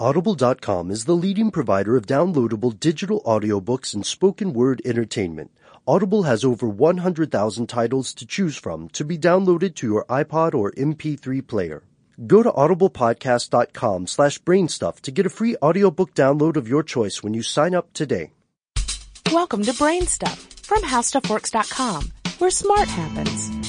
Audible.com is the leading provider of downloadable digital audiobooks and spoken word entertainment. Audible has over 100,000 titles to choose from to be downloaded to your iPod or MP3 player. Go to audiblepodcast.com slash brainstuff to get a free audiobook download of your choice when you sign up today. Welcome to Brain Stuff from HowStuffWorks.com, where smart happens.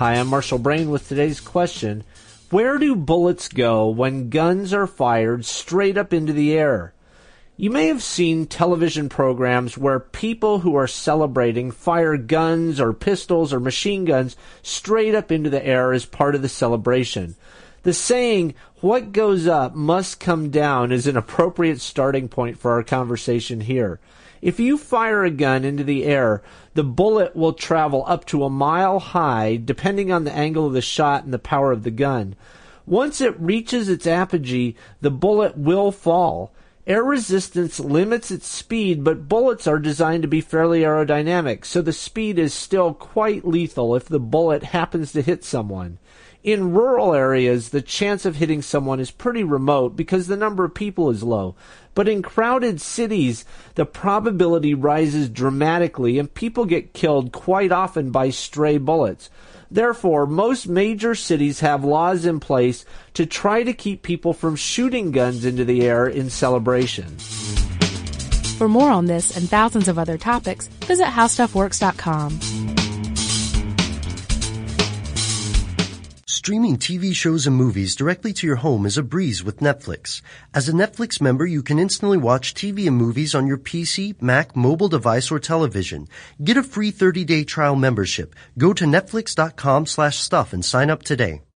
Hi, I'm Marshall Brain with today's question. Where do bullets go when guns are fired straight up into the air? You may have seen television programs where people who are celebrating fire guns or pistols or machine guns straight up into the air as part of the celebration. The saying, what goes up must come down, is an appropriate starting point for our conversation here. If you fire a gun into the air, the bullet will travel up to a mile high, depending on the angle of the shot and the power of the gun. Once it reaches its apogee, the bullet will fall. Air resistance limits its speed, but bullets are designed to be fairly aerodynamic, so the speed is still quite lethal if the bullet happens to hit someone. In rural areas, the chance of hitting someone is pretty remote because the number of people is low. But in crowded cities, the probability rises dramatically and people get killed quite often by stray bullets. Therefore, most major cities have laws in place to try to keep people from shooting guns into the air in celebration. For more on this and thousands of other topics, visit HowStuffWorks.com. Streaming TV shows and movies directly to your home is a breeze with Netflix. As a Netflix member, you can instantly watch TV and movies on your PC, Mac, mobile device, or television. Get a free 30-day trial membership. Go to netflix.com slash stuff and sign up today.